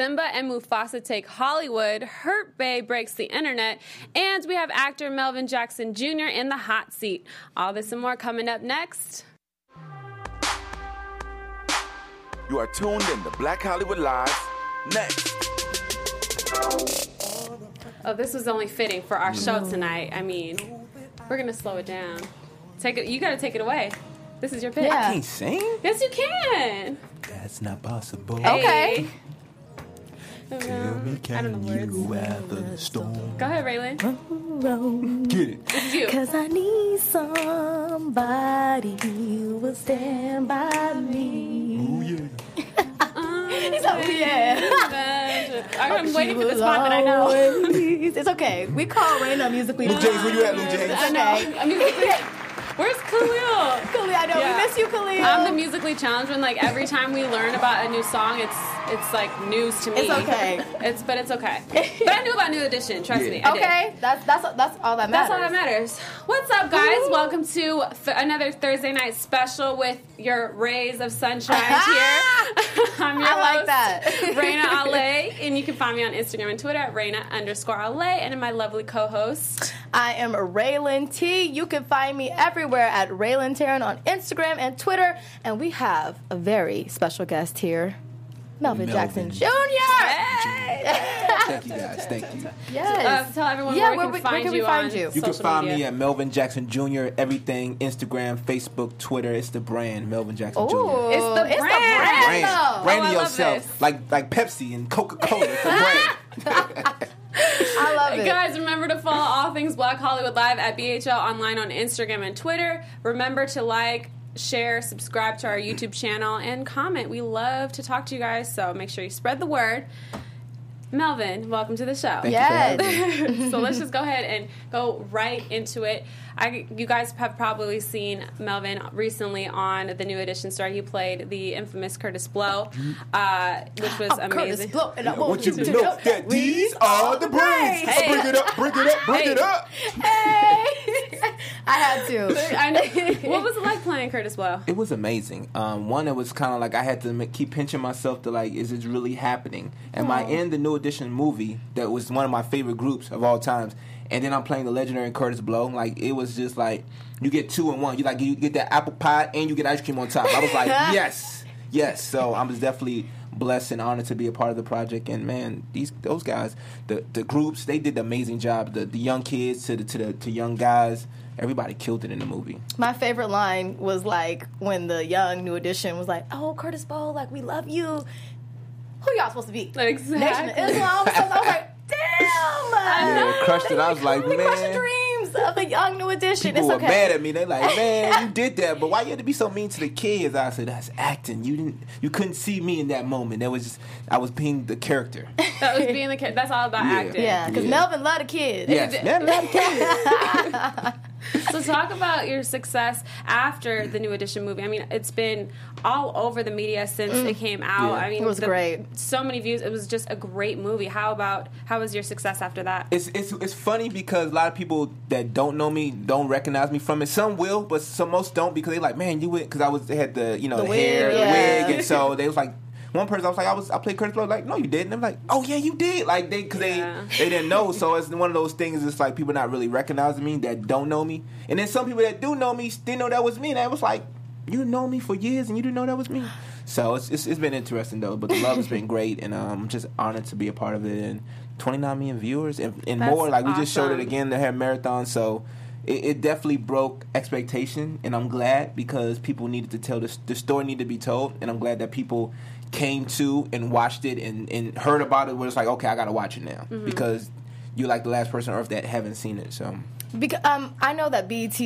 Simba and Mufasa take Hollywood, Hurt Bae breaks the internet, and we have actor Melvin Jackson Jr. in the hot seat. All this and more coming up next. You are tuned in to Black Hollywood Live. Next. Oh, this was only fitting for our show tonight. I mean, we're gonna slow it down. Take it. You gotta take it away. This is your pitch. Yeah. Can't sing? Yes, you can. That's not possible. Okay. Tell me, I don't know can words. you weather the storm? Go ahead, Raylan. Get it. This is you. Cause I need somebody who will stand by me. Ooh, yeah. He's like, yeah. I'm waiting for the spot that I know. It's okay. We call Raina musically. Luke James, where you at, Luke James? I know. I mean, where's Khalil? Khalil, I know. Yeah. We miss you, Khalil. I'm the musically challenged when like every time we learn about a new song, it's it's like news to me. It's okay. It's but it's okay. But I knew about New Edition. Trust Yeah. me. I did. okay, that's that's that's all that matters. That's all that matters. What's up, guys? Welcome to another Thursday night special with your rays of sunshine here. I'm your I like that. Raina Ale, and you can find me on Instagram and Twitter at Raina underscore Ale, and my lovely co-host. I am Raylan T. You can find me everywhere at Raylan Taryn on Instagram and Twitter. And we have a very special guest here, Melvin, Melvin. Jackson Jr. Thank you guys. Thank you. Yes. Uh, tell everyone Yeah, where, where we we- can where find can we you find on you? You can social find me at Melvin Jackson Jr. Everything Instagram, Facebook, Twitter. It's the brand Melvin Jackson Jr. It's the brand. brand, Brand, brand Oh, yourself, like like Pepsi and Coca Cola. It's a brand. I love it. Guys, remember to follow all things Black Hollywood Live at BHL online on Instagram and Twitter. Remember to like, share, subscribe to our YouTube channel, and comment. We love to talk to you guys, so make sure you spread the word. Melvin, welcome to the show. Thank Yes. you for me. so let's just go ahead and go right into it. I, you guys have probably seen Melvin recently on the New Edition story. He played the infamous Kurtis Blow, uh, which was I'm Kurtis amazing. Blow, and I I want you to to know that these are the brains. Hey. Bring it up, bring it up, bring Hey. it up. Hey. I had to. I know. What was it like playing Kurtis Blow? It was amazing. Um, one, it was kind of like I had to make, keep pinching myself to like, is it really happening? Am I in the New Edition movie that was one of my favorite groups of all times? And then I'm playing the legendary Kurtis Blow. Like it was just like you get two in one. You like you get that apple pie and you get ice cream on top. I was like, yes, yes. So I was definitely blessed and honored to be a part of the project. And man, these those guys, the the groups, they did an amazing job. The the young kids to the to the to young guys, everybody killed it in the movie. My favorite line was like when the young new edition was like, "Oh, Kurtis Blow, like we love you. Who y'all supposed to be? Exactly. Nation of Islam." So I was like, "Damn!" Yeah, crushed it. I was like, we crushed the man. Dreams of the young new edition. People it's were mad at me. They like, man, you did that, but why you had to be so mean to the kids? I said, that's acting. You didn't, you couldn't see me in that moment. That was just, I was being the character. That was being the kid. That's all about Yeah. acting. Yeah, because Yeah. Melvin loved the kids. Yes, man, man, kids. So talk about your success after the New Edition movie. I mean, it's been all over the media since it mm. came out. Yeah. I mean, It was the- great. So many views. It was just a great movie. How about how was your success after that? It's, it's it's funny because a lot of people that don't know me don't recognize me from it. Some will, but some most don't because they like, man, you went because I was they had the you know The the, wig, hair, yeah. the wig, and so they was like. One person, I was like, I was, I played Kurtis Blow. Like, no, you didn't. I'm like, oh yeah, you did. Like they, because Yeah. they, they didn't know. So it's one of those things. It's like people not really recognizing me that don't know me, and then some people that do know me didn't know that was me. And I was like, you know me for years, and you didn't know that was me. So it's it's, it's been interesting though. But the love has been great, and um, I'm just honored to be a part of it. And 29 million viewers and, and more. Like we just showed it again. the had marathon, so it, it definitely broke expectation, and I'm glad because people needed to tell the the story needed to be told, and I'm glad that people came to and watched it and, and heard about it. Where it's like, okay, I gotta watch it now Mm-hmm. because you're like the last person on earth that haven't seen it. So Because um, I know that BET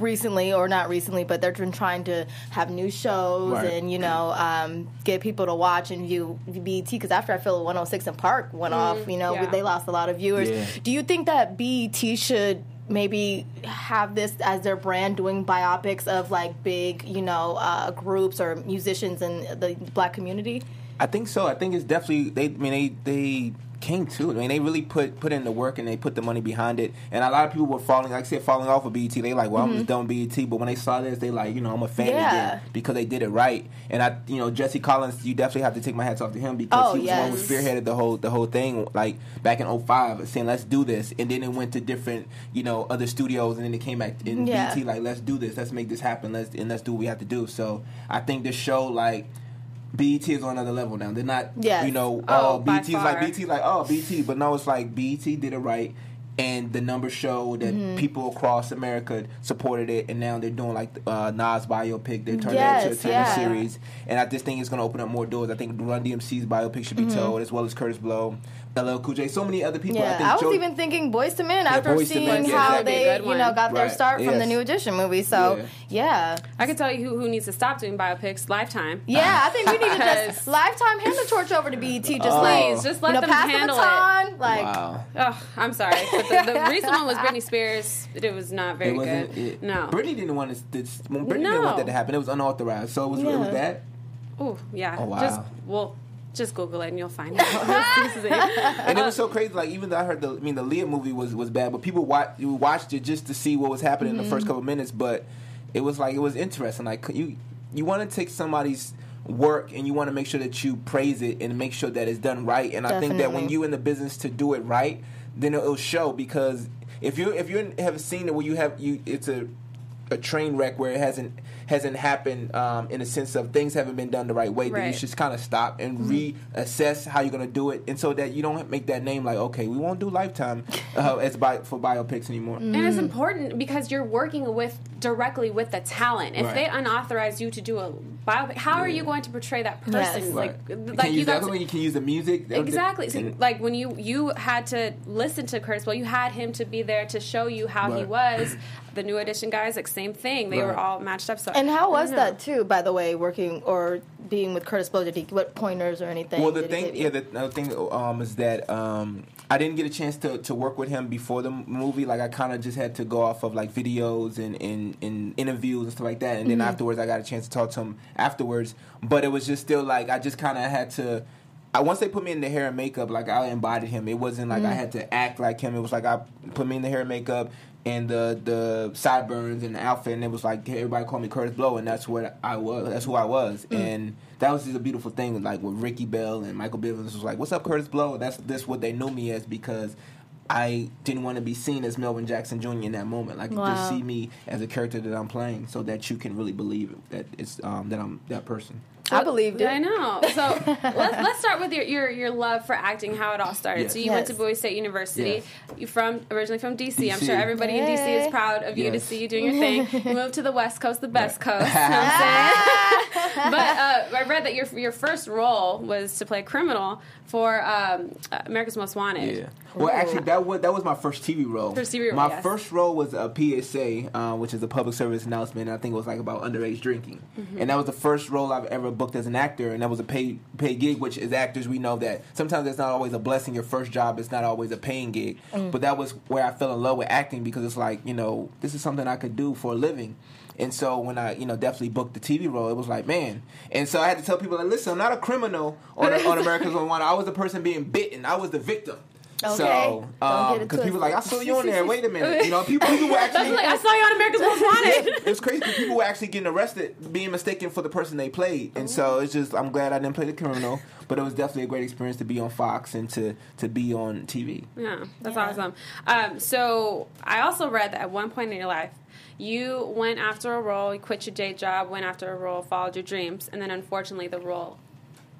recently, or not recently, but they've been trying to have new shows Right. and you know um, get people to watch and view BET. Because after I feel 106 and Park went off, you know yeah. they lost a lot of viewers. Yeah. Do you think that BET should maybe have this as their brand, doing biopics of like big, you know, uh, groups or musicians in the black community? I think so. I think it's definitely they. I mean, they they came to. I mean, they really put put in the work and they put the money behind it. And a lot of people were falling, like I said, falling off of BET. They like, well, I'm just done with BET. But when they saw this, they like, you know, I'm a fan Mm-hmm. Yeah. again because they did it right. And I, you know, Jesse Collins, you definitely have to take my hats off to him because Oh, he was the one who spearheaded the whole the whole thing, like back in 05, saying let's do this. And then it went to different, you know, other studios, and then it came back in Yeah. BET like let's do this, let's make this happen, let's and let's do what we have to do. So I think this show like. BET is on another level now. They're not, Yes. you know, Oh, by BET is like BT like oh, BT, but no, it's like BT did it right, and the numbers show that Mm-hmm. people across America supported it, and now they're doing like uh, Nas biopic. They're turning Yes, it into a yeah. series, and I just think it's going to open up more doors. I think Run DMC's biopic should be told, as well as Kurtis Blow, LL Cool J, so many other people. Yeah, I, think I, was Joe- even thinking Boyz II Men after Boyz II seeing Men, yeah, how that'd be a they, you know, got their Right, start from the. New Edition movie. So yeah, I can tell you who, who needs to stop doing biopics. Lifetime. yeah, I think we need to just Lifetime hand the torch over to BET. Just Oh. Please, just let you know, them pass handle the it. Like Wow. Oh, I'm sorry. But the, the recent one was Britney Spears. It was not very It wasn't. good. It, no. Britney didn't want to. This, when Britney No. didn't want that to happen. It was unauthorized, so it was, it was Yeah. that. Ooh, yeah. Oh, wow. Just well, just Google it and you'll find out. and it was so crazy. Like even though I heard the, I mean, the Aaliyah movie was was bad, but people watch you watched it just to see what was happening in the Mm-hmm. first couple minutes. But it was like it was interesting. Like you you want to take somebody's work and you want to make sure that you praise it and make sure that it's done right. And I think that when Definitely. you in the business to do it right, then it'll show because if you if you have seen it where you have you it's a a train wreck where it hasn't hasn't happened um, in a sense of things haven't been done the right way, then you Right. should kind of stop and Mm-hmm. reassess how you're gonna do it, and so that you don't make that name like okay, we won't do Lifetime uh, as bi- for biopics anymore. and Mm. it's important because you're working with directly with the talent. If Right. they unauthorize you to do a biopic, how are you going to portray that person? Yes. Like, Right. You like can you use got that to- you can use the music Exactly. So, And- like when you you had to listen to Kurtis, well, you had him to be there to show you how he was. The new edition guys, like same thing. They were all matched up. So And how was that too? By the way, working or being with Kurtis Blow, did he what pointers or anything? Well, the did thing, yeah, the, the thing um, is that um, I didn't get a chance to, to work with him before the movie. Like I kind of just had to go off of like videos and, and, and interviews and stuff like that. And then afterwards, I got a chance to talk to him afterwards. But it was just still like I just kind of had to. I, once they put me in the hair and makeup, like I embodied him. It wasn't like I mm. had to act like him. It was like I put me in the hair and makeup and the the sideburns and the outfit, and it was like everybody called me Kurtis Blow, and that's what I was. That's who I was, mm. and that was just a beautiful thing. Like with Ricky Bell and Michael Bivins was like, "What's up, Kurtis Blow?" That's that's what they knew me as because. I didn't want to be seen as Melvin Jackson Jr. in that moment. Like Wow. just see me as a character that I'm playing, so that you can really believe that it's um, that I'm that person. I believed it. I know. So let's let's start with your, your your love for acting. How it all started. Yes. So you went to Yes. Bowie State University. Yes. You from originally from DC. I'm sure everybody in DC is proud of you to see you doing your thing. You moved to the West Coast, the best coast. You know what I'm saying? but uh, I read that your your first role was to play a criminal for um, America's Most Wanted. Yeah. Well, actually, that was that was my first TV role. First TV role, My yes. first role was a PSA, uh, which is a public service announcement. And I think it was like about underage drinking, Mm-hmm. and that was the first role I've ever booked as an actor, and that was a paid paid gig. Which as actors, we know that sometimes it's not always a blessing. Your first job is not always a paying gig, Mm. but that was where I fell in love with acting because it's like you know this is something I could do for a living. And so when I, you know, definitely booked the TV role, it was like, man. And so I had to tell people, like, listen, I'm not a criminal on, on America's Most Wanted. I was the person being bitten. I was the victim. Okay. So, Don't get um, it because people were like, I saw you on there. Wait a minute. You know, people, people were actually. like I saw you on America's Most Wanted. it was crazy because people were actually getting arrested, being mistaken for the person they played, and so it's just I'm glad I didn't play the criminal, but it was definitely a great experience to be on Fox and to to be on TV. Yeah, that's Yeah. awesome. Um, so I also read that at one point in your life, you went after a role, you quit your day job, went after a role, followed your dreams, and then unfortunately the role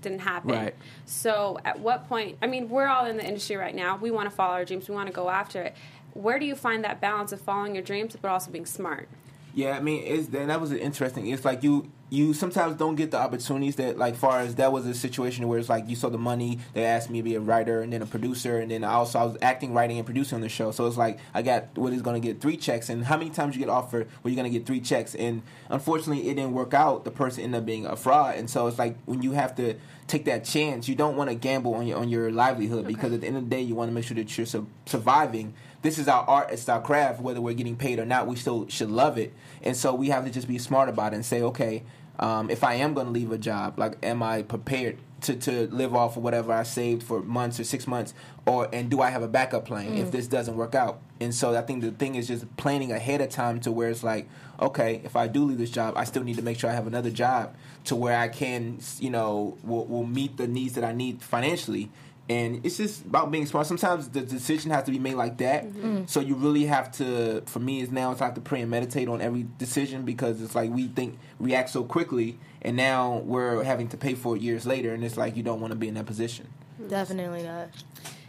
didn't happen. Right. So at what point? I mean, we're all in the industry right now. We want to follow our dreams. We want to go after it. Where do you find that balance of following your dreams but also being smart? Yeah, I mean, it's and that was interesting. It's like you you sometimes don't get the opportunities that like far as that was a situation where it's like you saw the money. They asked me to be a writer and then a producer, and then I also I was acting, writing, and producing on the show. So it's like I got what is going to get three checks, and how many times you get offered where you're going to get three checks, and unfortunately it didn't work out. The person ended up being a fraud, and so it's like when you have to take that chance, you don't want to gamble on your on your livelihood because at the end of the day you want to make sure that you're su- surviving this is our art, it's our craft, whether we're getting paid or not, we still should love it. And so we have to just be smart about it and say, okay, um, if I am going to leave a job, like, am I prepared to, to live off of whatever I saved for months or six months, or and do I have a backup plan if this doesn't work out? And so I think the thing is just planning ahead of time to where it's like, okay, if I do leave this job, I still need to make sure I have another job to where I can, you know, will, will meet the needs that I need financially. And it's just about being smart. Sometimes the decision has to be made like that. Mm-hmm. Mm. So you really have to. For me, is now it's I have to pray and meditate on every decision because it's like we think react so quickly, and now we're having to pay for it years later, and it's like you don't want to be in that position. Mm-hmm. Definitely not.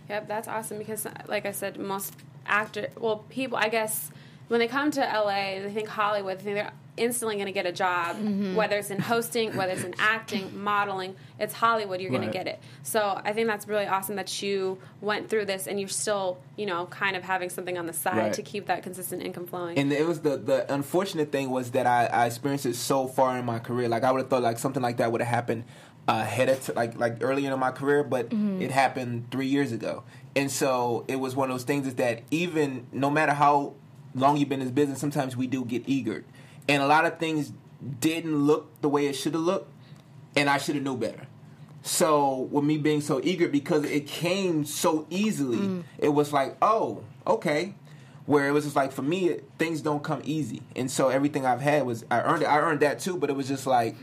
Yep, that's awesome because, like I said, most actor, well, people, I guess, when they come to LA, they think Hollywood, they think they're instantly going to get a job, mm-hmm. whether it's in hosting, whether it's in acting, modeling. It's Hollywood, you're going to get it. So I think that's really awesome that you went through this and you're still, you know, kind of having something on the side Right. to keep that consistent income flowing. And it was the the unfortunate thing was that I, I experienced it so far in my career. Like I would have thought like something like that would have happened ahead of t- like like earlier in my career, but mm-hmm. it happened three years ago. And so it was one of those things is that even no matter how long you've been in this business, sometimes we do get eager, and a lot of things didn't look the way it should have looked, and I should have knew better. So with me being so eager because it came so easily, mm. it was like, oh, okay. Where it was just like for me, it, things don't come easy, and so everything I've had was I earned it. I earned that too, but it was just like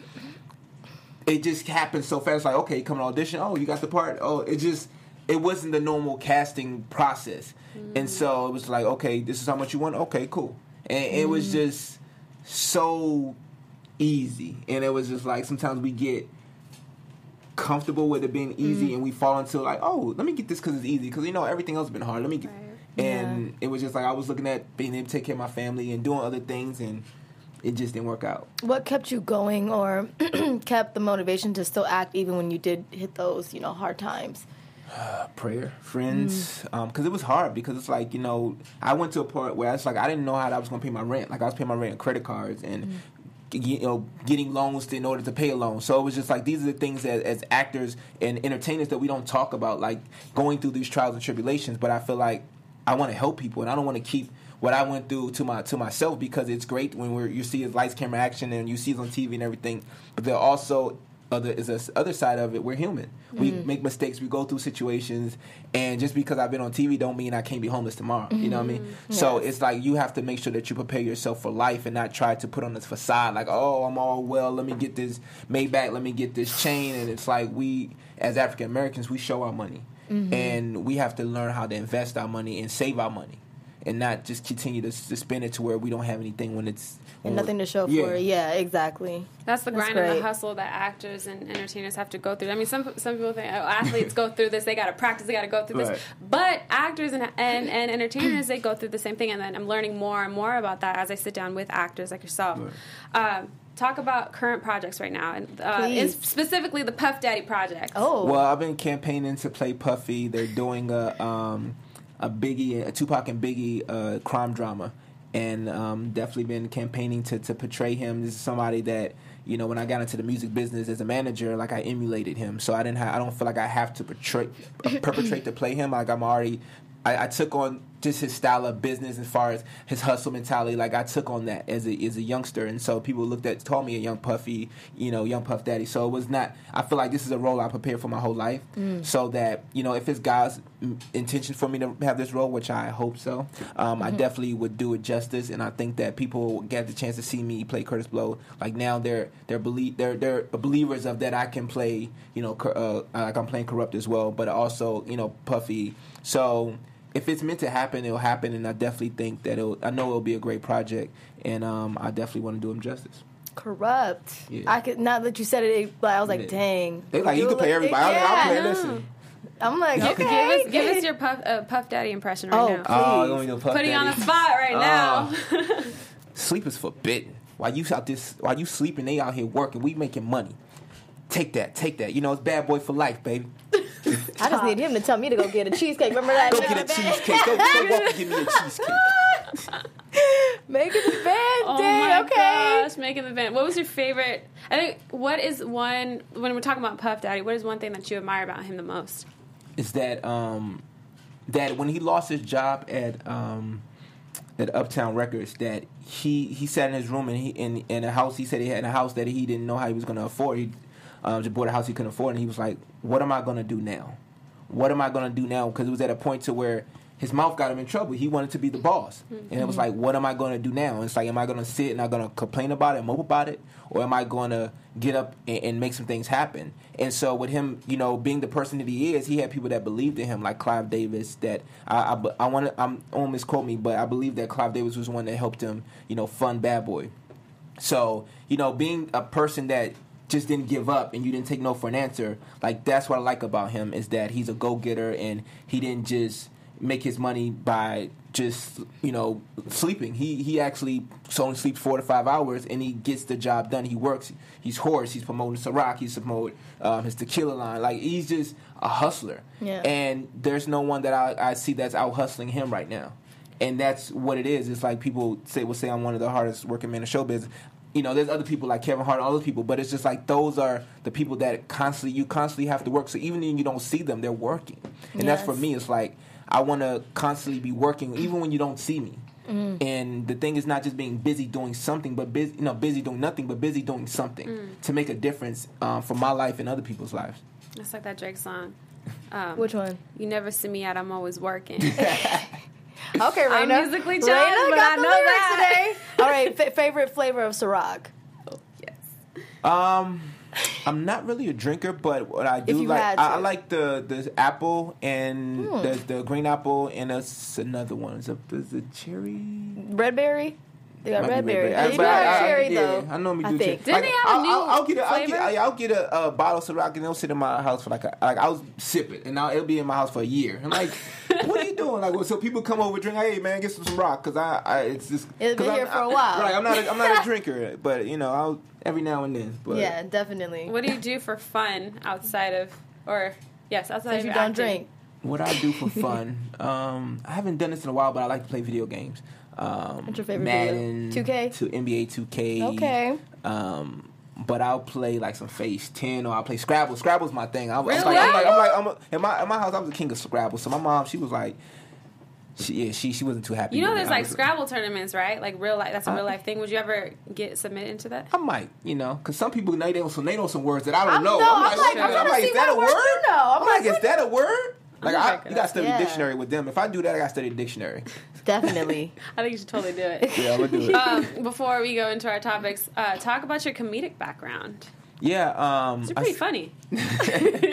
it just happened so fast. Like okay, you come to audition. Oh, you got the part. Oh, it just it wasn't the normal casting process, and mm. so it was like okay, this is how much you want. Okay, cool, and it was mm. just so easy, and it was just like sometimes we get comfortable with it being easy mm-hmm. and we fall into like oh let me get this because it's easy because you know everything else has been hard. Let me get Right. and it was just like i was looking at being able to take care of my family and doing other things and it just didn't work out. What kept you going or kept the motivation to still act even when you did hit those, you know, hard times? Prayer. Friends um, because it was hard because it's like you know i went to a point where it's like i didn't know how i was going to pay my rent. Like i was paying my rent on credit cards and mm. you know getting loans in order to pay a loan. So it was just like these are the things that as actors and entertainers that we don't talk about like going through these trials and tribulations but i feel like i want to help people and i don't want to keep what I went through to my to myself because it's great when we're you see his lights, camera, action, and you see it on TV and everything. But there are also other is this other side of it. We're human. We mm-hmm. make mistakes. We go through situations, and just because I've been on TV, don't mean I can't be homeless tomorrow. You know what I mean? Mm-hmm. So it's like you have to make sure that you prepare yourself for life and not try to put on this facade like, oh, I'm all well. Let me get this Maybach. Let me get this chain. And it's like we, as African Americans, we show our money, mm-hmm. and we have to learn how to invest our money and save our money. And not just continue to, to spend it to where we don't have anything when it's when And nothing to show Yeah. for it. Yeah, exactly. That's the That's grind and the hustle that actors and entertainers have to go through. I mean, some some people think oh, athletes go through this; they got to practice, they got to go through Right. this. But actors and, and and entertainers, they go through the same thing, and then I'm learning more and more about that as I sit down with actors like yourself. Um, talk about current projects right now, and uh, in Please. specifically the Puff Daddy project. Oh, Well, I've been campaigning to play Puffy. They're doing a um, a Biggie, a Tupac and Biggie uh, crime drama, and um, definitely been campaigning to to portray him. This is somebody that you know when I got into the music business as a manager, like I emulated him. So I didn't. Ha- I don't feel like I have to portray, perpetrate to play him. Like I'm already. I, I took on just his style of business as far as his hustle mentality. Like I took on that as a as a youngster, and so people looked at called me a young Puffy, you know, young Puff Daddy. So it was not. I feel like this is a role I prepared for my whole life, so that you know if it's God's mm, intention for me to have this role, which I hope so, um, I definitely would do it justice, and I think that people get the chance to see me play Kurtis Blow. Like now they're they're believe they're they're believers of that I can play, you know, uh, like I'm playing corrupt as well, but also you know Puffy. So if it's meant to happen, it'll happen, and I definitely think that it'll. I know it'll be a great project, and um, I definitely want to do him justice. corrupt. Yeah. I could now that you said it, but I was like, Yeah. dang. They like you can play everybody. I'll, I'll play. Yeah. Listen, I'm like, Give- okay. Give us give us your Puff uh, Puff Daddy impression right Oh, now. oh, Please. let me do Puff Putting you on Daddy. the spot right now. Sleep is forbidden. While you out this, while you sleeping, they out here working. We making money. Take that, take that. You know it's bad boy for life, baby. I just need him to tell me to go get a cheesecake. Remember that? Go get a cheesecake. Go, go walk and give me a cheesecake. Making the band Oh day. my okay. gosh, making the band. What was your favorite? I think. What is one when we're talking about Puff Daddy? What is one thing that you admire about him the most? Is that um that when he lost his job at um at Uptown Records that he he sat in his room and he in in a house he said he had a house that he didn't know how he was going to afford. He um, just bought a house he couldn't afford, and he was like, "What am I gonna do now? What am I gonna do now?" Because it was at a point to where his mouth got him in trouble. He wanted to be the boss, and it was like, "What am I gonna do now?" And it's like, "Am I gonna sit and I'm gonna complain about it, mope about it, or am I gonna get up and, and make some things happen?" And so with him, you know, being the person that he is, he had people that believed in him, like Clive Davis. That I I, I want to I'm won't misquote me, but I believe that Clive Davis was one that helped him, you know, fund Bad Boy. So, you know, being a person that just didn't give up and you didn't take no for an answer, like that's what I like about him is that he's a go getter and he didn't just make his money by just, you know, sleeping. He he actually only sleeps four to five hours and he gets the job done. He works. He's horse. He's promoting Ciroc. He's promoting um, his tequila line. Like he's just a hustler. Yeah. And there's no one that I, I see that's out hustling him right now and that's what it is. It's like people say will say I'm one of the hardest working men in show business. You know, there's other people like Kevin Hart, all those people, but it's just like those are the people that constantly you constantly have to work. So even when you don't see them, they're working, and that's for me. It's like I want to constantly be working, even when you don't see me. And the thing is not just being busy doing something, but busy, you know, busy doing nothing, but busy doing something to make a difference um, for my life and other people's lives. It's like that Drake song. Um, Which one? You never see me out. I'm always working. Okay, I'm Raina. musically Raina challenged, but got I the know lyrics that. today. All right, fa- favorite flavor of Ciroc. Oh, yes. Um, I'm not really a drinker, but what I do like, I. I like the the apple and Hmm. the the green apple and it's another one. Is it is it cherry? Red berry. They got Might be red berry. berry. They But do I- cherry yeah, though. I normally I do think. cherry. Didn't they have a I'll, new I'll, I'll get a, I'll flavor? get I- I'll get a, a bottle of Ciroc and it'll sit in my house for like a, like I'll sip it and now it'll be in my house for a year. I'm like, what are you doing? Like, well, so people come over drink. Hey man, get some Ciroc because I, I it's just It's been 'cause I'm- for a I- while. Right, I'm not a, I'm not a drinker, but you know I'll every now and then. But Yeah, definitely. What do you do for fun outside of, or yes, outside if of you don't acting? drink? What I do for fun, um, I haven't done this in a while, but I like to play video games. Um, What's your favorite Madden, 2K? to NBA 2K. Okay. Um, but I'll play like some Phase Ten, or I'll play Scrabble. Scrabble's my thing. I, I'm Really? like, I'm like, I'm like, I'm a, in my in my house, I was the king of Scrabble. So my mom, she was like, she yeah, she she wasn't too happy. You know, there's like Scrabble tournaments, right? Like real life. That's a real life thing. Would you ever get submitted into that? I might, you know, because some people know they know some they know some words that I don't I'm- know. no, I'm like, I'm I'm like, is that a what word? words you know. I'm I'm like, like, is that a word? Like, I'm I, checking you got to study Yeah. dictionary with them. If I do that, I got to study dictionary. Definitely. I think you should totally do it. Yeah, I'm gonna do it. um, before we go into our topics, uh, talk about your comedic background. Yeah, um, You're I pretty funny.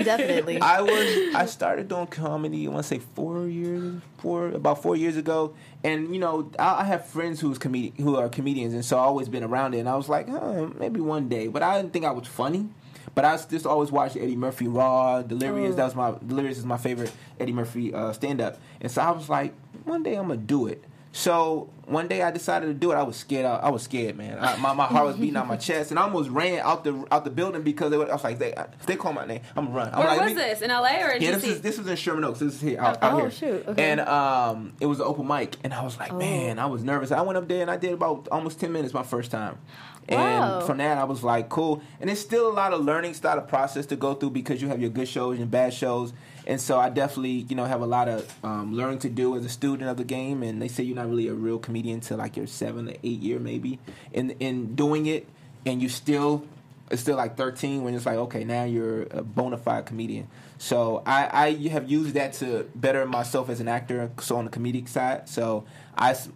Definitely. I was I started doing comedy. I want to say four years, four about four years ago. And you know, I, I have friends who's comedi- who are comedians, and so I always been around it. And I was like, huh, maybe one day, but I didn't think I was funny. But I just always watched Eddie Murphy Raw, Delirious. Oh. That was my Delirious is my favorite Eddie Murphy uh, stand up. And so I was like, one day I'm gonna do it. So one day I decided to do it. I was scared. I, I was scared, man. I, my, my heart was beating out my chest, and I almost ran out the out the building because they were, I was like, they, if they call my name, I'm gonna run. I'm Where like, was this? In LA or in yeah, this is this was in Sherman Oaks. This is here out, out Oh, here. shoot, okay. And um, it was an open mic, and I was like, Oh. man, I was nervous. I went up there and I did about almost ten minutes my first time. Wow. And from that, I was like, cool. And it's still a lot of learning, style of process to go through because you have your good shows and bad shows. And so I definitely, you know, have a lot of um, learning to do as a student of the game. And they say you're not really a real comedian until like your seven or eight year maybe in in doing it, and you still it's still like 13 when it's like okay now you're a bona fide comedian so I, I have used that to better myself as an actor so on the comedic side so i s-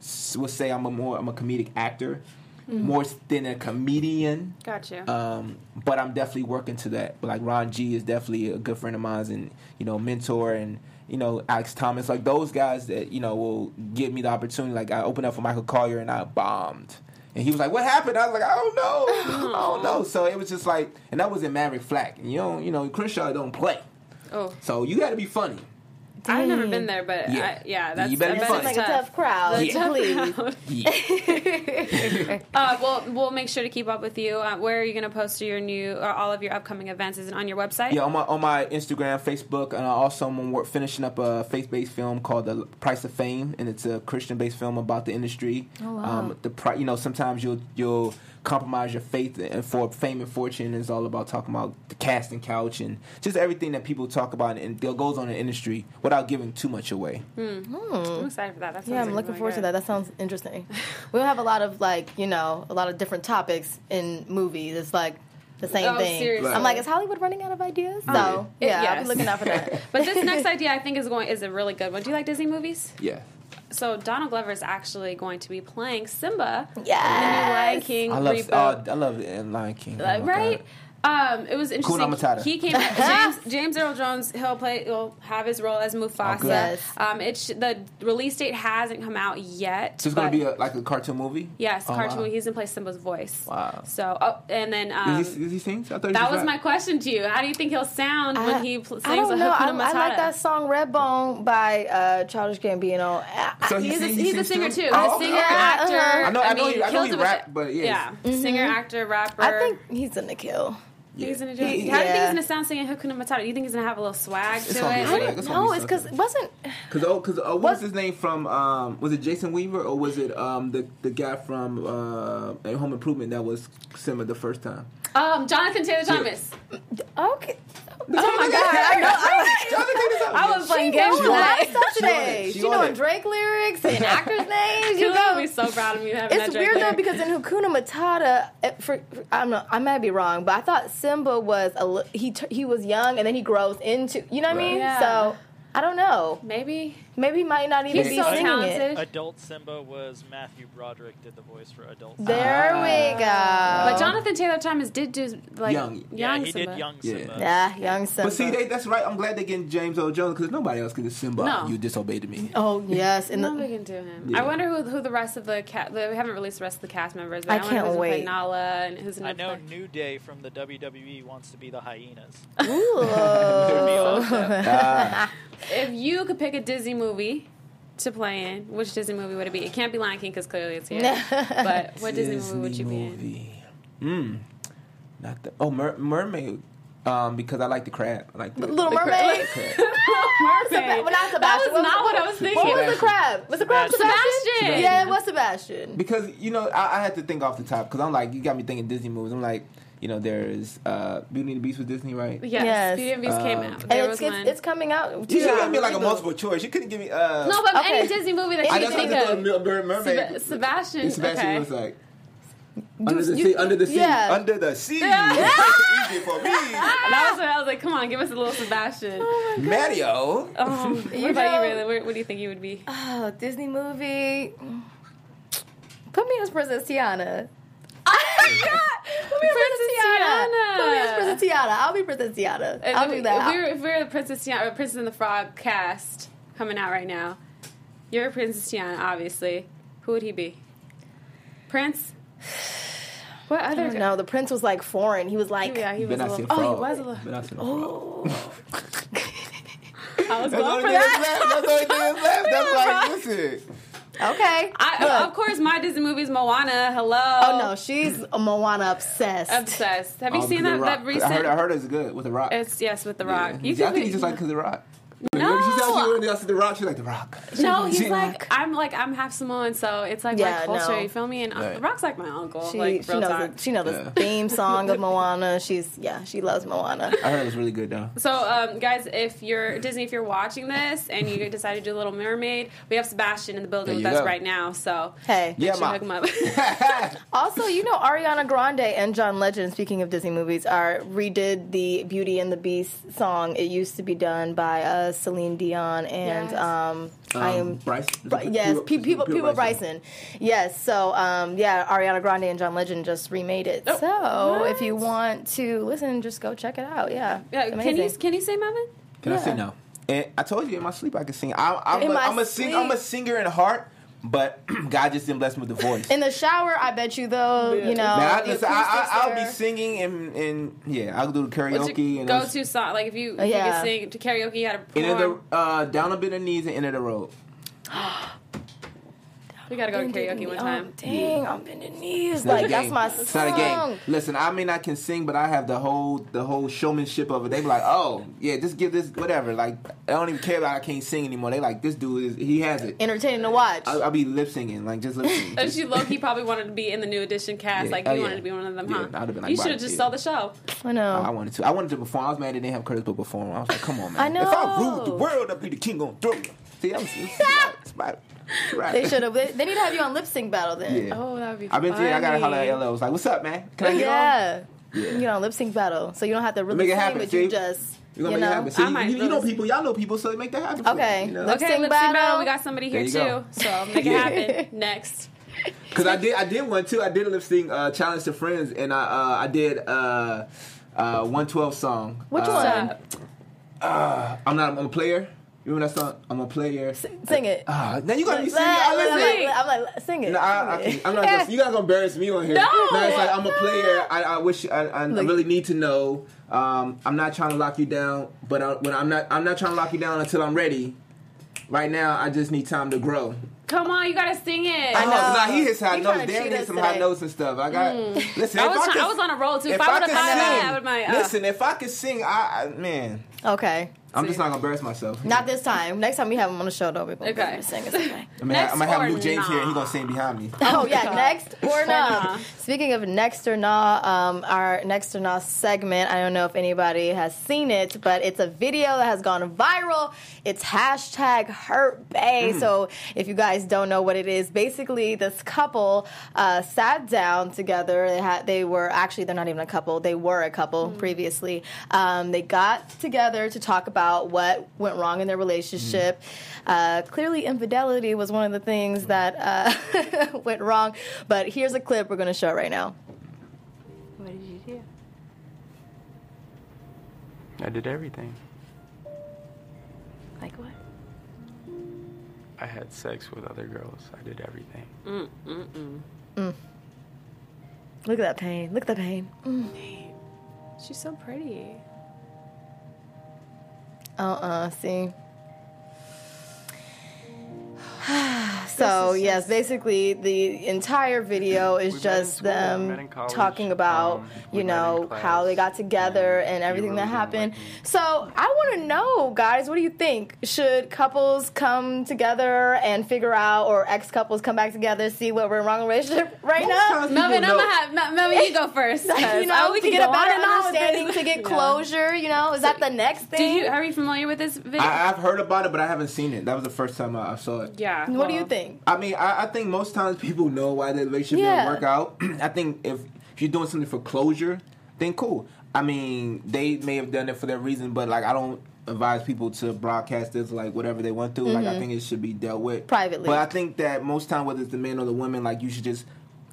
s- would say i'm a more i'm a comedic actor more than a comedian Gotcha. um, but I'm definitely working to that. But like Ron G is definitely a good friend of mine, and you know, mentor, and you know, Alex Thomas, like those guys that you know will give me the opportunity. Like I opened up for Michael Colyar, and I bombed, and he was like, "What happened?" I was like, "I don't know, I don't know." So it was just like, and that was in Maverick's Flat, and you know, you know, Crenshaw don't play, oh, so you got to be funny. I've never been there, but Yeah. I, yeah, that's You better be that Seems sounds like a tough crowd. The Yeah. tough Please. crowd. Uh, well, we'll make sure to keep up with you. Uh, where are you going to post your new, or all of your upcoming events? Is it on your website? Yeah, on my on my Instagram, Facebook, and I also I'm finishing up a faith based film called The Price of Fame, and it's a Christian based film about the industry. Oh, wow. Um, the pri- you know sometimes you'll you'll compromise your faith and for fame and fortune is all about talking about the casting couch and just everything that people talk about and that goes on in the industry without giving too much away. I'm excited for that. that Yeah, I'm like looking really forward to that. That sounds interesting. we don't have a lot of like, you know, a lot of different topics in movies. It's like the same Oh, thing. seriously. I'm like, is Hollywood running out of ideas? So Uh, It- yeah, I'll be looking out for that. But this next idea, I think, is going is a really good one. Do you like Disney movies? Yeah. So Donald Glover is actually going to be playing Simba in the new Lion King I love. reboot. Uh, I love it in Lion King. Oh right? God. Um, it was interesting. Matata. He came. James James Earl Jones. He'll play. He'll have his role as Mufasa. good. Yes. Um, it's the release date hasn't come out yet. So it's gonna be a, like a cartoon movie. yes, Oh, cartoon. wow. He's gonna play Simba's voice. Wow. So, oh, and then um, Does he, does he sing? I thought he that just was rap. my question to you. How do you think he'll sound I- when he pl- sings I don't a know. I, Hakuna I Matata? like that song Redbone by uh, Childish Gambino. So he He's, a, sing- he he's a singer too. too? He's Oh, a singer, okay. actor. Uh-huh. I know- I know mean, he- I know he rap, but yeah. yeah, singer, actor, rapper. I think he's gonna kill. He's gonna do. He- it. How do you think he's gonna sound singing Hakuna Matata? Do you think he's gonna have a little swag It's to it? swag. What do you- It's No, it's because it wasn't. Cause oh, cause uh, what What- was his name from? Um, was it Jason Weaver or was it um the the guy from uh Home Improvement that was Simba the first time? Um, Jonathan Taylor Thomas. Okay. Oh my god! I know. I, I was playing games She with knowing that. She today. She, She knowing it. Drake lyrics and actors' names. You You know. be so proud of me having that It's Drake weird though because in Hakuna Matata, it- for, I'm not, I might be wrong, but I thought Simba was a he t- he was young and then he grows into you know what I mean. Yeah. So I don't know. maybe Maybe he might not even he's be so singing talented. it. Adult Simba was Matthew Broderick did the voice for adult. Simba. There ah. we go. But Jonathan Taylor Thomas did do like Young. yeah, young he Simba. did young Yeah. Simba. Yeah, young Simba. But see, they, that's right. I'm glad they're getting James Earl Jones because nobody else can do Simba. No. You disobeyed me. oh yes, and Nobody the, can do him. Yeah. I wonder who who the rest of the cast. We haven't released the rest of the cast members. But I I, can't who's wait. Nala and who's gonna I know play. New Day from the WWE wants to be the hyenas. Ooh. If you could pick a Disney movie to play in, which Disney movie would it be? It can't be Lion King because clearly it's here. but what Disney, movie would you be in? movie? Mm. Not the oh Mer- Mermaid. Um, because I like the crab. I like the Little The Mermaid. crab. Mermaid. Well, not That Sebastian. was What not was- what I was thinking. What was the crab? Was the crab Sebastian? Sebastian. Yeah, it was Sebastian. Because you know, I, I had to think off the top because I'm like, you got me thinking Disney movies. I'm like, you know, there's uh, Beauty and the Beast with Disney, right? Yes, Yes. Beauty and the Beast came Um, out. And There it's, was it's, one. it's coming out. You should Yeah. give me like a multiple choice. You couldn't give me. Uh, no, but Okay. any Disney movie that I you I can just think had to of. throw Mermaid. Sebastian. Sebastian okay. was like. Under the you- sea, under the sea, yeah. under the sea. Yeah. Easy for me. That was when I was like, come on, give us a little Sebastian. Mario. Oh, what You about you, Raylan? Where, what do you think you would be? Oh, Disney movie. Put me as Princess Tiana. Put me as Princess Tiana. Tiana. Put me as Princess Tiana. I'll be Princess Tiana. If I'll we- do that. If we're, if we're the Princess Tiana, or Princess and the Frog cast coming out right now, you're Princess Tiana, obviously. Who would he be? Prince? What other? don't. The prince was like foreign. He was like, Yeah, he oh, was a not little. Oh, he was a little. You better not see no frog. I was That's the going only for thing that's that. left. That's the only thing that's left. That's like, listen. Okay. I, of course, my Disney movie is Moana. Hello. Oh no, she's a Moana obsessed. Obsessed. Have you Um, seen that, that recent? I heard, I heard it's good with the Rock. It's yes with the Yeah. Rock. You I think be- he's just like because the Rock. No. Whenever she tells you when else the Rock, she's like the Rock. No, he's She- like I'm like I'm half Samoan, so it's like Yeah, my culture. no. You feel me? And uh, Right. the Rock's like my uncle. She, like she knows the, she knows the theme song of Moana. She's yeah, she loves Moana. I heard it was really good though. So, um, guys, if you're Disney, if you're watching this and you decide to do a Little Mermaid, we have Sebastian in the building with you us go. right now. So, Hey, Yeah, should ma. hook him up. Also, you know, Ariana Grande and John Legend, speaking of Disney movies, are redid the Beauty and the Beast song. It used to be done by uh, Celine Dion and Yes. um, I am. Bryce. Bri- yes, Pe- people, people, Bryson. Yes, so um, yeah, Ariana Grande and John Legend just remade it. Oh, so what? if you want to listen, just go check it out. Yeah, yeah, it's can you can you say Melvin? Can I say no? And I told you in my sleep I could sing. I, I'm, In a, my I'm a sing. I'm a singer in heart, but God just didn't bless me with the voice. In the shower, I bet you though, Yeah. you know, Now, I, the listen, I, acoustics I, I'll be singing and, and yeah, I'll do the karaoke and go those- to song? Like if you, if Yeah. you could sing to karaoke, you had to Enter perform. the uh, down a bit of knees and enter the road. we gotta go to karaoke one one Oh, time. dang, I'm bending knees. Not Like a that's game. my It's song. not a game. Listen, I mean I can sing, but I have the whole the whole showmanship of it. They be like, oh yeah, just give this whatever. Like I don't even care that I can't sing anymore. They like this dude is he has it. Entertaining to watch. I'll, I'll be lip singing, like just lip singing. And she low key probably wanted to be in the new edition cast. Yeah. Like Oh, you yeah. wanted to be one of them, Yeah, huh? I'd have been like, you should have just saw the show. I know. Oh, I wanted to. I wanted to perform. I was mad they didn't have Kurtis to perform. I was like, come on, man. I know. If I ruled the world, I'd be the king on throne. Right. Right. They should have. They, they need to have you on lip sync battle then. Yeah. Oh, that would be. I've been. funny. I gotta holler at LL. I was like, what's up, man? Can I get on? Yeah. you know, lip sync battle. So you don't have to really Make it sing, happen, but you just, You're gonna make it know. happen. See, I might you, you know people, y'all know people, so they make that happen. for Okay. you, you know? Lip Okay, sync lip sync battle. battle. We got somebody here There you too. go. So make it happen. Next. Because I did, I did one too. I did a lip sync uh, challenge to friends, and I, uh, I did uh, uh, 112 song. Which uh, one? Uh, I'm not. I'm a player. You remember that song? I'm a player. Sing it. Ah, now you gotta be singing. I I'm like, I'm like, sing it. No, I. I, I'm not. Gonna, you gotta embarrass me on here. No! it's like I'm a player. I, I wish. I, I, I really need to know. Um, I'm not trying to lock you down, but I, when I'm not, I'm not trying to lock you down until I'm ready. Right now, I just need time to grow. Come on, you gotta sing it. I know. nah, he hits high He notes. Damn, cheat he us hit some high notes and stuff. I got. Listen, I if was, trying, could- I was on a roll too. If, If I I would have could thought that, sing, I would my. Uh, listen, if I could sing, I, I man, Okay. I'm just not gonna embarrass myself. Not this time. Next time we have him on the show, though, we're going Okay. sing. It's okay. I mean, Next I'm gonna have or Luke James here. and He gonna sing behind me. Oh yeah, next or not. nah. Speaking of next or not, um, our next or not segment. I don't know if anybody has seen it, but it's a video that has gone viral. It's hashtag Hurt Bae. Mm. So if you guys don't know what it is, basically this couple uh, sat down together. They had they were actually they're not even a couple. They were a couple previously. Um, they got together to talk about what went wrong in their relationship. Uh, clearly, infidelity was one of the things that uh, went wrong. But here's a clip we're going to show right now. What did you do? I did everything. Like what? I had sex with other girls. I did everything. Mm, mm, mm. Mm. Look at that pain. Look at that pain. She's so pretty. Uh uh See. So yes, just- basically the entire video is We met in just school, them college, talking about um, you know class, how they got together and he everything really that happened. like. So I want to know, guys, what do you think? Should couples come together and figure out, or ex couples come back together, see what went wrong in a relationship right now? times people Melvin, I'm know- gonna have Melvin. You go first. you know, uh, we to can get a better and on with understanding, to get closure. You know, is that the next Do thing? you are you familiar with this video? I, I've heard about it, but I haven't seen it. That was the first time I, I saw it. yeah. what do you well, think? I mean, I, I think most times people know why the relationship Yeah. didn't work out. I think if if you're doing something for closure, then cool. I mean, they may have done it for their reason, but like I don't advise people to broadcast this like whatever they want to. Like I think it should be dealt with Mm-hmm. Privately. But I think that most time, whether it's the man or the woman, like you should just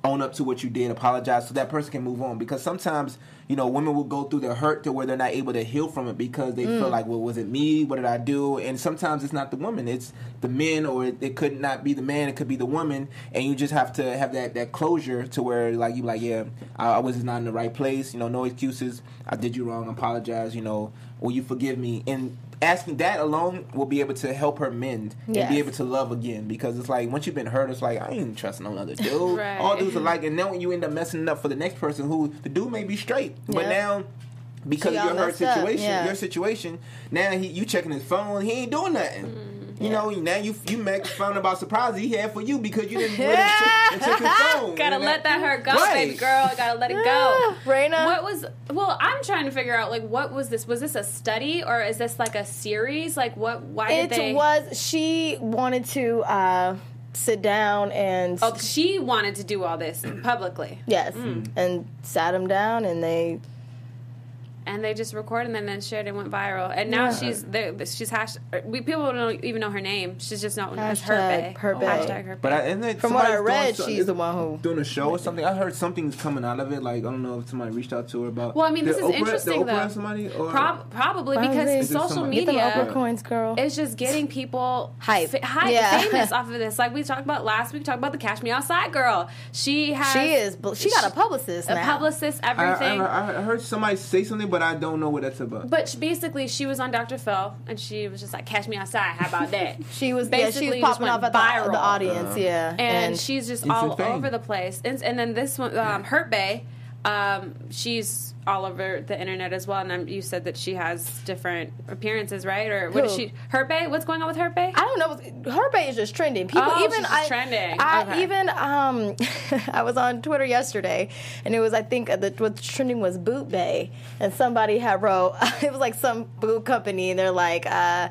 own up to what you did, apologize, so that person can move on. Because sometimes, you know, women will go through the hurt to where they're not able to heal from it because they Mm. feel like, well, was it me? What did I do? And sometimes it's not the woman, it's the men, or it, it could not be the man, it could be the woman, and you just have to have that that closure to where like you're like, yeah, I, I was not in the right place. You know, no excuses. I did you wrong. Apologize. You know, will you forgive me? And asking that alone will be able to help her mend and be able to love again. Because it's like once you've been hurt it's like I ain't trusting no other dude. Right. all dudes are like and then when you end up messing up for the next person who the dude may be straight but now because She of your hurt situation yeah. your situation now he you checking his phone he ain't doing nothing. Mm, you know now you you make fun about surprise he had for you because you didn't really check, check his phone Gotta And let that hurt go, Right. baby girl. I gotta let it go. Raina? What was? Well, I'm trying to figure out like what was this? Was this a study or is this like a series? Like what? Why It did they? It was she wanted to uh, sit down and Oh, she wanted to do all this publicly, yes, Mm. and sat him down and they and they just recorded and then shared and went viral. And now Yeah. she's there. She's hash. We people don't even know her name. She's just known as her Hashtag bae. her bae. Hashtag her But. I, isn't it From what I somebody's doing read, she's the one who- doing a show or something. I heard something's coming out of it. Like I don't know if somebody reached out to her about. Well, I mean, this is Oprah- interesting, did Oprah though. Somebody or Prob- probably Probably. because social somebody- get them media Oprah coins, girl. It's just getting people Hype. fa- hype Yeah. famous off of this. Like we talked about last week, talked about the Cash Me Outside girl. She has she is. She got a publicist a now. publicist, I, everything. I, I heard somebody say something, but I don't know what that's about. but she, basically, she was on Dr. Phil, and she was just like, "Cash me outside." How about that? She was. Yeah, she Basically was popping went off at the, viral. the audience. yeah, and, she's just all over the place. And, and then this one, um, Hurt Bae, um, she's all over the internet as well. And um, you said that she has different appearances, right? Or what is Who? she? Hurt Bay? What's going on with Bay? I don't know. Her bay is just trending. People Oh, even I, trending. I Okay. even um I was on Twitter yesterday and it was I think the what's trending was Boot Bay and somebody had wrote it was like some boot company and they're like uh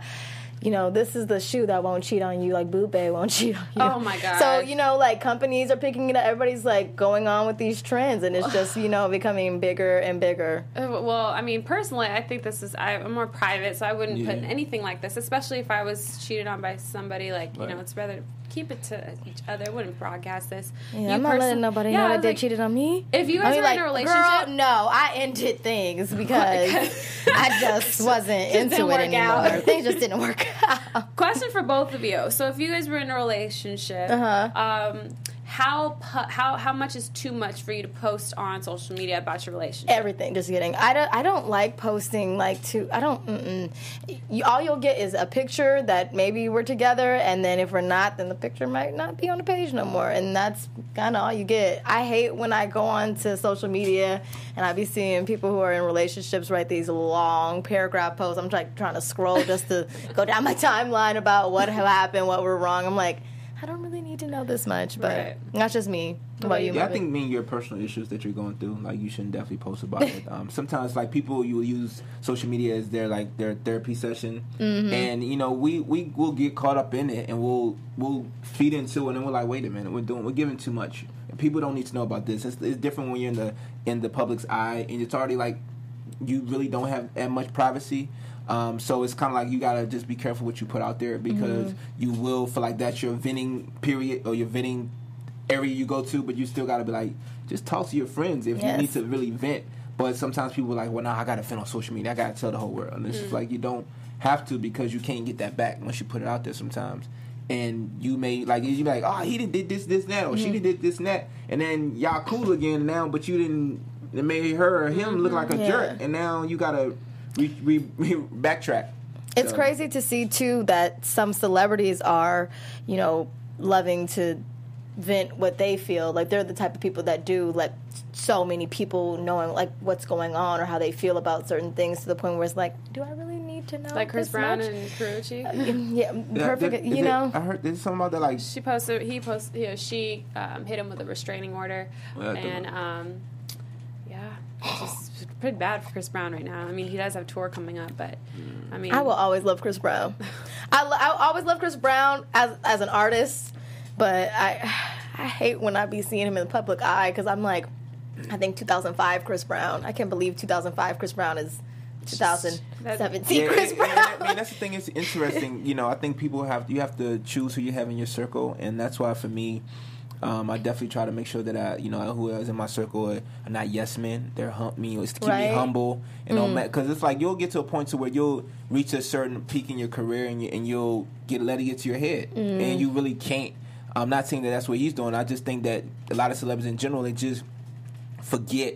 you know, this is the shoe that won't cheat on you, like Boot Bay won't cheat on you. Oh my god! So you know, like companies are picking it up. Everybody's like going on with these trends, and it's just you know becoming bigger and bigger. Uh, Well, I mean, personally, I think this is. I- I'm more private, so I wouldn't put anything like this, especially if I was cheated on by somebody. Like, you Right. know, it's rather keep it to each other. I wouldn't broadcast this. Yeah, You I'm not person- letting nobody Yeah, know that they like, cheated on me. If you guys I mean, were like, in a relationship, girl, no, I ended things because I just wasn't into it anymore. out. Things just didn't work out. question for both of you. So, if you guys were in a relationship, Uh-huh. um, how how how much is too much for you to post on social media about your relationship? Everything, just kidding. I don't. I don't like posting like to. I don't. You, all you'll get is a picture that maybe we're together, and then if we're not, then the picture might not be on the page no more, and that's kind of all you get. I hate when I go on to social media and I be seeing people who are in relationships write these long paragraph posts. I'm like trying to scroll just to go down my timeline about what happened, what were wrong. I'm like. I don't really to know this much, but Right. that's just me. What about you? Yeah, I think me and your personal issues that you're going through, like you shouldn't definitely post about it. Um, sometimes, like people, you will use social media as their like their therapy session, Mm-hmm. and you know we we will get caught up in it, and we'll we'll feed into it, and then we're like, wait a minute, we're doing we're giving too much. People don't need to know about this. It's, it's different when you're in the in the public's eye, and it's already like you really don't have that much privacy. Um, so it's kind of like you gotta just be careful what you put out there because Mm-hmm. you will feel like that's your venting period or your venting area you go to, but you still gotta be like, just talk to your friends if Yes. you need to really vent. But sometimes people are like, well, nah, I gotta vent on social media. I gotta tell the whole world, and it's Mm. just like you don't have to because you can't get that back once you put it out there. Sometimes, and you may like you be like, oh, he did this, this, that, or Mm-hmm. she did this and that, and then y'all cool again now, but you didn't. It made her or him look like a Mm-hmm. Yeah. jerk, and now you gotta re, re, re, backtrack. It's So- crazy to see too that some celebrities are, you know, loving to vent what they feel. Like they're the type of people that do let so many people knowing like what's going on or how they feel about certain things to the point where it's like, do I really need to know? like Chris this Brown much? and Karrueche. yeah, Yeah, perfect. there- you is it- know, I heard there's something about that like She posted. He posted. You know, she um, hit him with a restraining order, Well, and um, yeah, it's just pretty bad for Chris Brown right now. I mean, he does have tour coming up, but I mean, I will always love Chris Brown. I, lo- I always love Chris Brown as as an artist, but I I hate when I be seeing him in the public eye because I'm like, I think 2005 Chris Brown. I can't believe 2005 Chris Brown is 2017 Yeah, Chris Brown. and that- I mean, that's the thing. It's interesting. You know, I think people have you have to choose who you have in your circle, and that's why for me, um, I definitely try to make sure that I, you know, who is in my circle are, are not yes men. They're hum- me. It's to keep Right. me humble and all that. Because it's like you'll get to a point to where you'll reach a certain peak in your career, and, you, and you'll get let it get to your head, and you really can't. I'm not saying that that's what he's doing. I just think that a lot of celebrities in general they just forget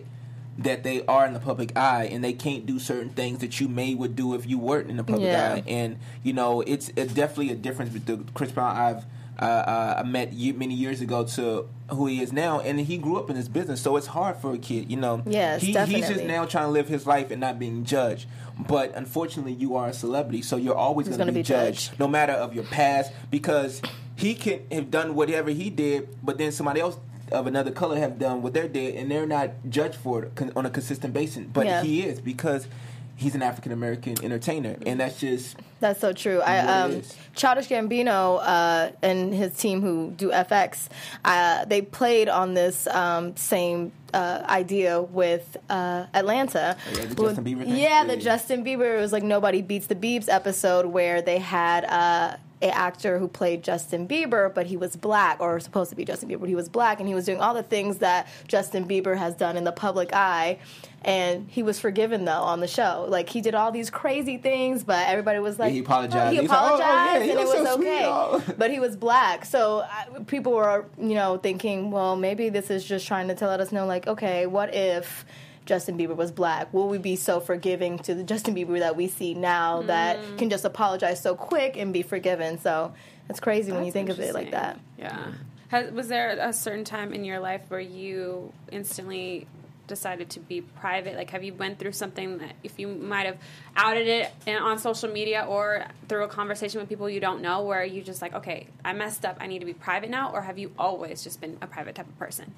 that they are in the public eye and they can't do certain things that you may would do if you weren't in the public Yeah. eye. And you know, it's, it's definitely a difference with the Chris Brown I've uh, uh, I met many years ago to who he is now, and he grew up in this business, so it's hard for a kid. You know, Yes, he, he's just now trying to live his life and not being judged. But unfortunately, you are a celebrity, so you're always going to be, be judged, judged. no matter of your past, because he can have done whatever he did, but then somebody else of another color have done what they did, and they're not judged for it on a consistent basis. But Yeah. he is because he's an African American entertainer, and that's just That's so true. I um, is. Childish Gambino uh, and his team who do FX, uh, they played on this um, same uh, idea with uh, Atlanta. Oh, yeah, the With- Justin Bieber thing? Yeah, the Justin Bieber. It was like nobody beats the Biebs episode where they had. Uh, a actor who played Justin Bieber, but he was black, or supposed to be Justin Bieber, but he was black, and he was doing all the things that Justin Bieber has done in the public eye. And he was forgiven though on the show. Like he did all these crazy things, but everybody was like, he apologized. he He was like, "Oh, oh, apologized, yeah, he and it was was so okay. oh. but he was black, so uh, people were, you know, thinking, well, maybe this is just trying to tell us know, like, okay, what if Justin Bieber was black? Will we be so forgiving to the Justin Bieber that we see now that Mm. can just apologize so quick and be forgiven? So it's crazy when you think of it like that. Yeah. Has, was there a certain time in your life where you instantly decided to be private? Like, have you went through something that if you might have outed it in, on social media or through a conversation with people you don't know, where you just like, okay, I messed up, I need to be private now, or have you always just been a private type of person?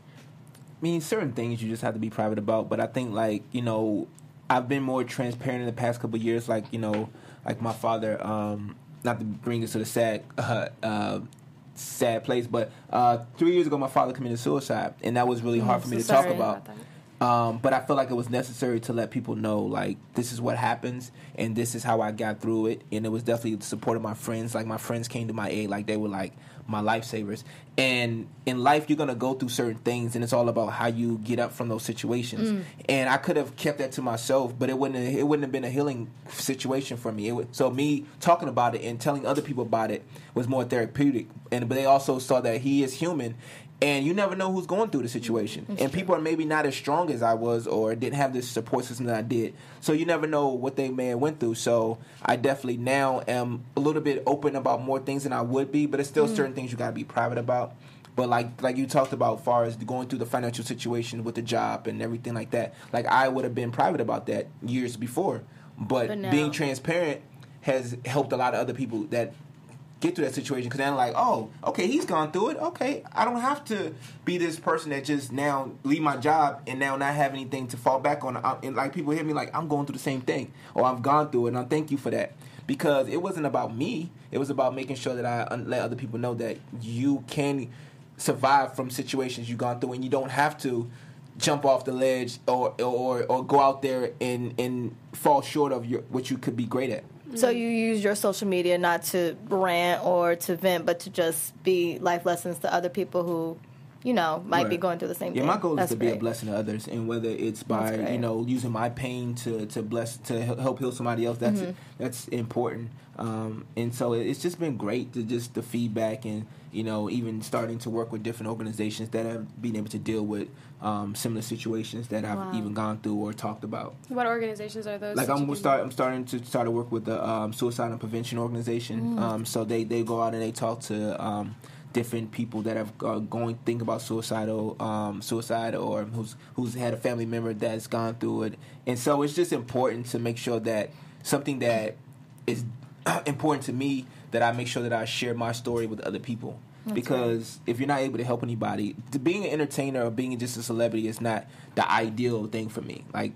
I mean, certain things you just have to be private about. But I think, like you know, I've been more transparent in the past couple of years. Like you know, like my father, um, not to bring us to the sad uh, uh, sad place, but uh, three years ago, my father committed suicide, and that was really hard for me Mm, so to talk about. about Um, but I feel like it was necessary to let people know, like, this is what happens, and this is how I got through it. And it was definitely the support of my friends. Like, my friends came to my aid, like, they were like my lifesavers. And in life, you're gonna go through certain things, and it's all about how you get up from those situations. And I could have kept that to myself, but it wouldn't. It wouldn't have been a healing situation for me. It would, so me talking about it and telling other people about it was more therapeutic. And but they also saw that he is human, and you never know who's going through the situation. and people are maybe not as strong as I was, or didn't have this support system that I did. So you never know what they may have went through. So I definitely now am a little bit open about more things than I would be, but it's still mm. certain things you got to be private about. But like like you talked about, far as going through the financial situation with the job and everything like that, like I would have been private about that years before. But, But now- being transparent has helped a lot of other people that get through that situation because they're like, oh, okay, he's gone through it. Okay, I don't have to be this person that just now leave my job and now not have anything to fall back on. I- And like people hear me like I'm going through the same thing or I've gone through it, and I thank you for that because it wasn't about me. It was about making sure that I let other people know that you can survive from situations you've gone through, and you don't have to jump off the ledge or or, or go out there and and fall short of your what you could be great at. So you use your social media not to rant or to vent, but to just be life lessons to other people who, you know, might be going through the same Yeah, thing. my goal That's is to be a blessing to others, and whether it's by you know using my pain to to bless to help heal somebody else, that's Mm-hmm. that's important. Um, and so it's just been great to just the feedback and you know even starting to work with different organizations that have been able to deal with um, similar situations that I've Wow. even gone through or talked about. What organizations are those? Like I'm start I'm starting to start to work with the um, suicide and prevention organization. Um, so they they go out and they talk to um, different people that have uh, going think about suicidal um, suicide or who's who's had a family member that's gone through it. And so it's just important to make sure that something that is important to me that I make sure that I share my story with other people. Because if you're not able to help anybody, being an entertainer or being just a celebrity is not the ideal thing for me. Like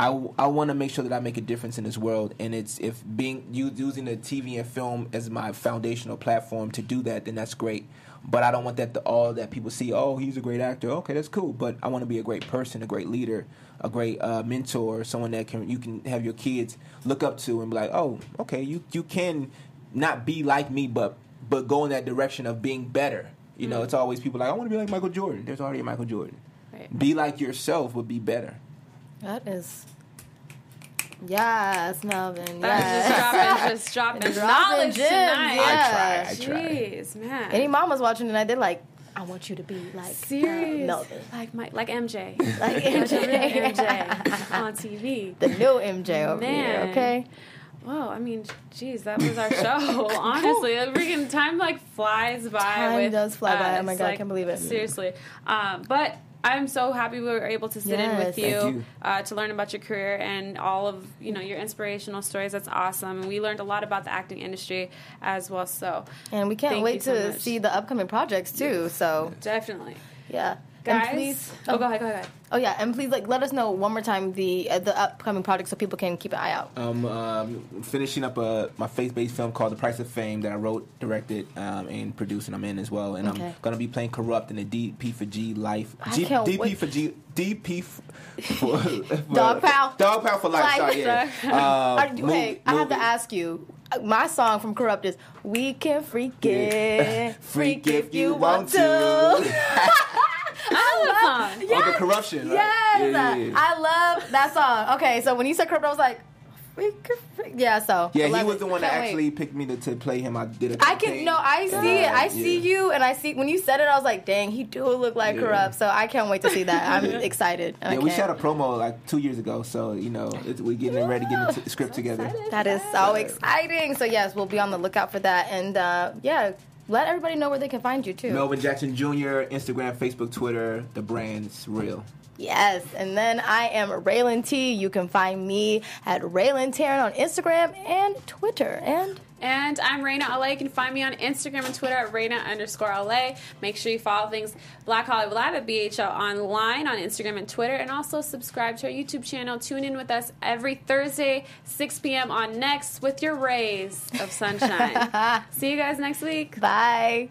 I, I want to make sure that I make a difference in this world, and it's if being you using the TV and film as my foundational platform to do that, then that's great. But I don't want that to all that people see. Oh, he's a great actor. Okay, that's cool. But I want to be a great person, a great leader, a great uh, mentor, someone that can you can have your kids look up to and be like, oh, okay, you you can not be like me, but but go in that direction of being better. You know, it's always people like I want to be like Michael Jordan. There's already a Michael Jordan. Right. Be like yourself would be better. That is. Yes, Melvin. That's Yes. just dropping, just dropping Dropping knowledge gems, tonight. yeah. I try. Jeez, man. Any mamas watching tonight, they're like, I want you to be like uh, Serious. Melvin. Like my, like MJ. Like Like the real MJ. MJ on TV. The new MJ over here, okay? Whoa, I mean, geez, that was our show. Honestly, like, freaking time like flies by. Time with does fly by. Oh my God, I can't believe it. Seriously, um, but I'm so happy we were able to sit in with you, you. Uh, to learn about your career and all of you know your inspirational stories. That's awesome. And we learned a lot about the acting industry as well. So And we can't wait so to much. see the upcoming projects too. So definitely, yeah, guys. And please, oh, go ahead, go ahead. oh yeah, and please like let us know one more time the uh, the upcoming projects so people can keep an eye out. I'm um, finishing up a, my faith-based film called The Price of Fame that I wrote, directed, um, and produced, and I'm in as well. And Okay. I'm going to be playing Kurupt in the DP for G Life. I G, can't DP wait. for G. DP f- for, for Dog Pound? Dog Pound for life. Like- sorry, yeah. Are- Um, hey, movie- I have to ask you. uh, My song from Kurupt is "We Can Freak It, Freak if you want to. I love. Oh, the corruption. Right? Yes, Yeah, yeah, yeah. I love that song. Okay, so when you said Kurupt, I was like, "We can freak." Yeah, so Yeah, he was it. the one that Can't wait. actually picked me to, to play him. I did it. I can no, I see it. I see Yeah. you, and I see when you said it. I was like, "Dang, he do look like Yeah. Kurupt." So I can't wait to see that. I'm excited. I Yeah, we shot a promo like two years ago, so you know it's, we're getting ready to get the t- script together. That is so exciting. So yes, we'll be on the lookout for that, and uh, yeah, let everybody know where they can find you too. Melvin Jackson Jr. Instagram, Facebook, Twitter. The brand's real. Yes, and then I am Raylan T. You can find me at Raylan Taryn on Instagram and Twitter. And And I'm Raina LA. You can find me on Instagram and Twitter at Raina underscore LA. Make sure you follow things Black Hollywood Live at BHL Online on Instagram and Twitter. And also subscribe to our YouTube channel. Tune in with us every Thursday, 6 p.m. on Next with your rays of sunshine. See you guys next week. Bye.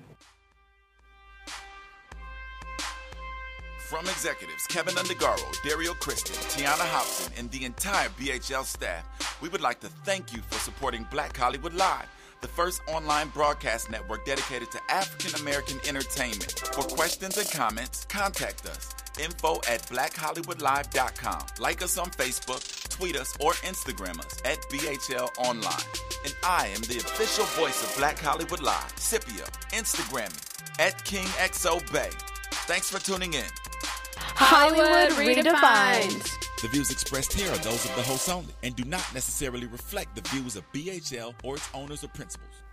From executives Kevin Undergaro, Dario Kristen, Tiana Hobson, and the entire BHL staff, we would like to thank you for supporting Black Hollywood Live, the first online broadcast network dedicated to African American entertainment. For questions and comments, contact us. Info at blackhollywoodlive.com. Like us on Facebook, tweet us, or Instagram us at BHL Online. And I am the official voice of Black Hollywood Live, Scipio. Instagram at KingXOBay. Thanks for tuning in. Hollywood redefined. The views expressed here are those of the hosts only and do not necessarily reflect the views of BHL or its owners or principals.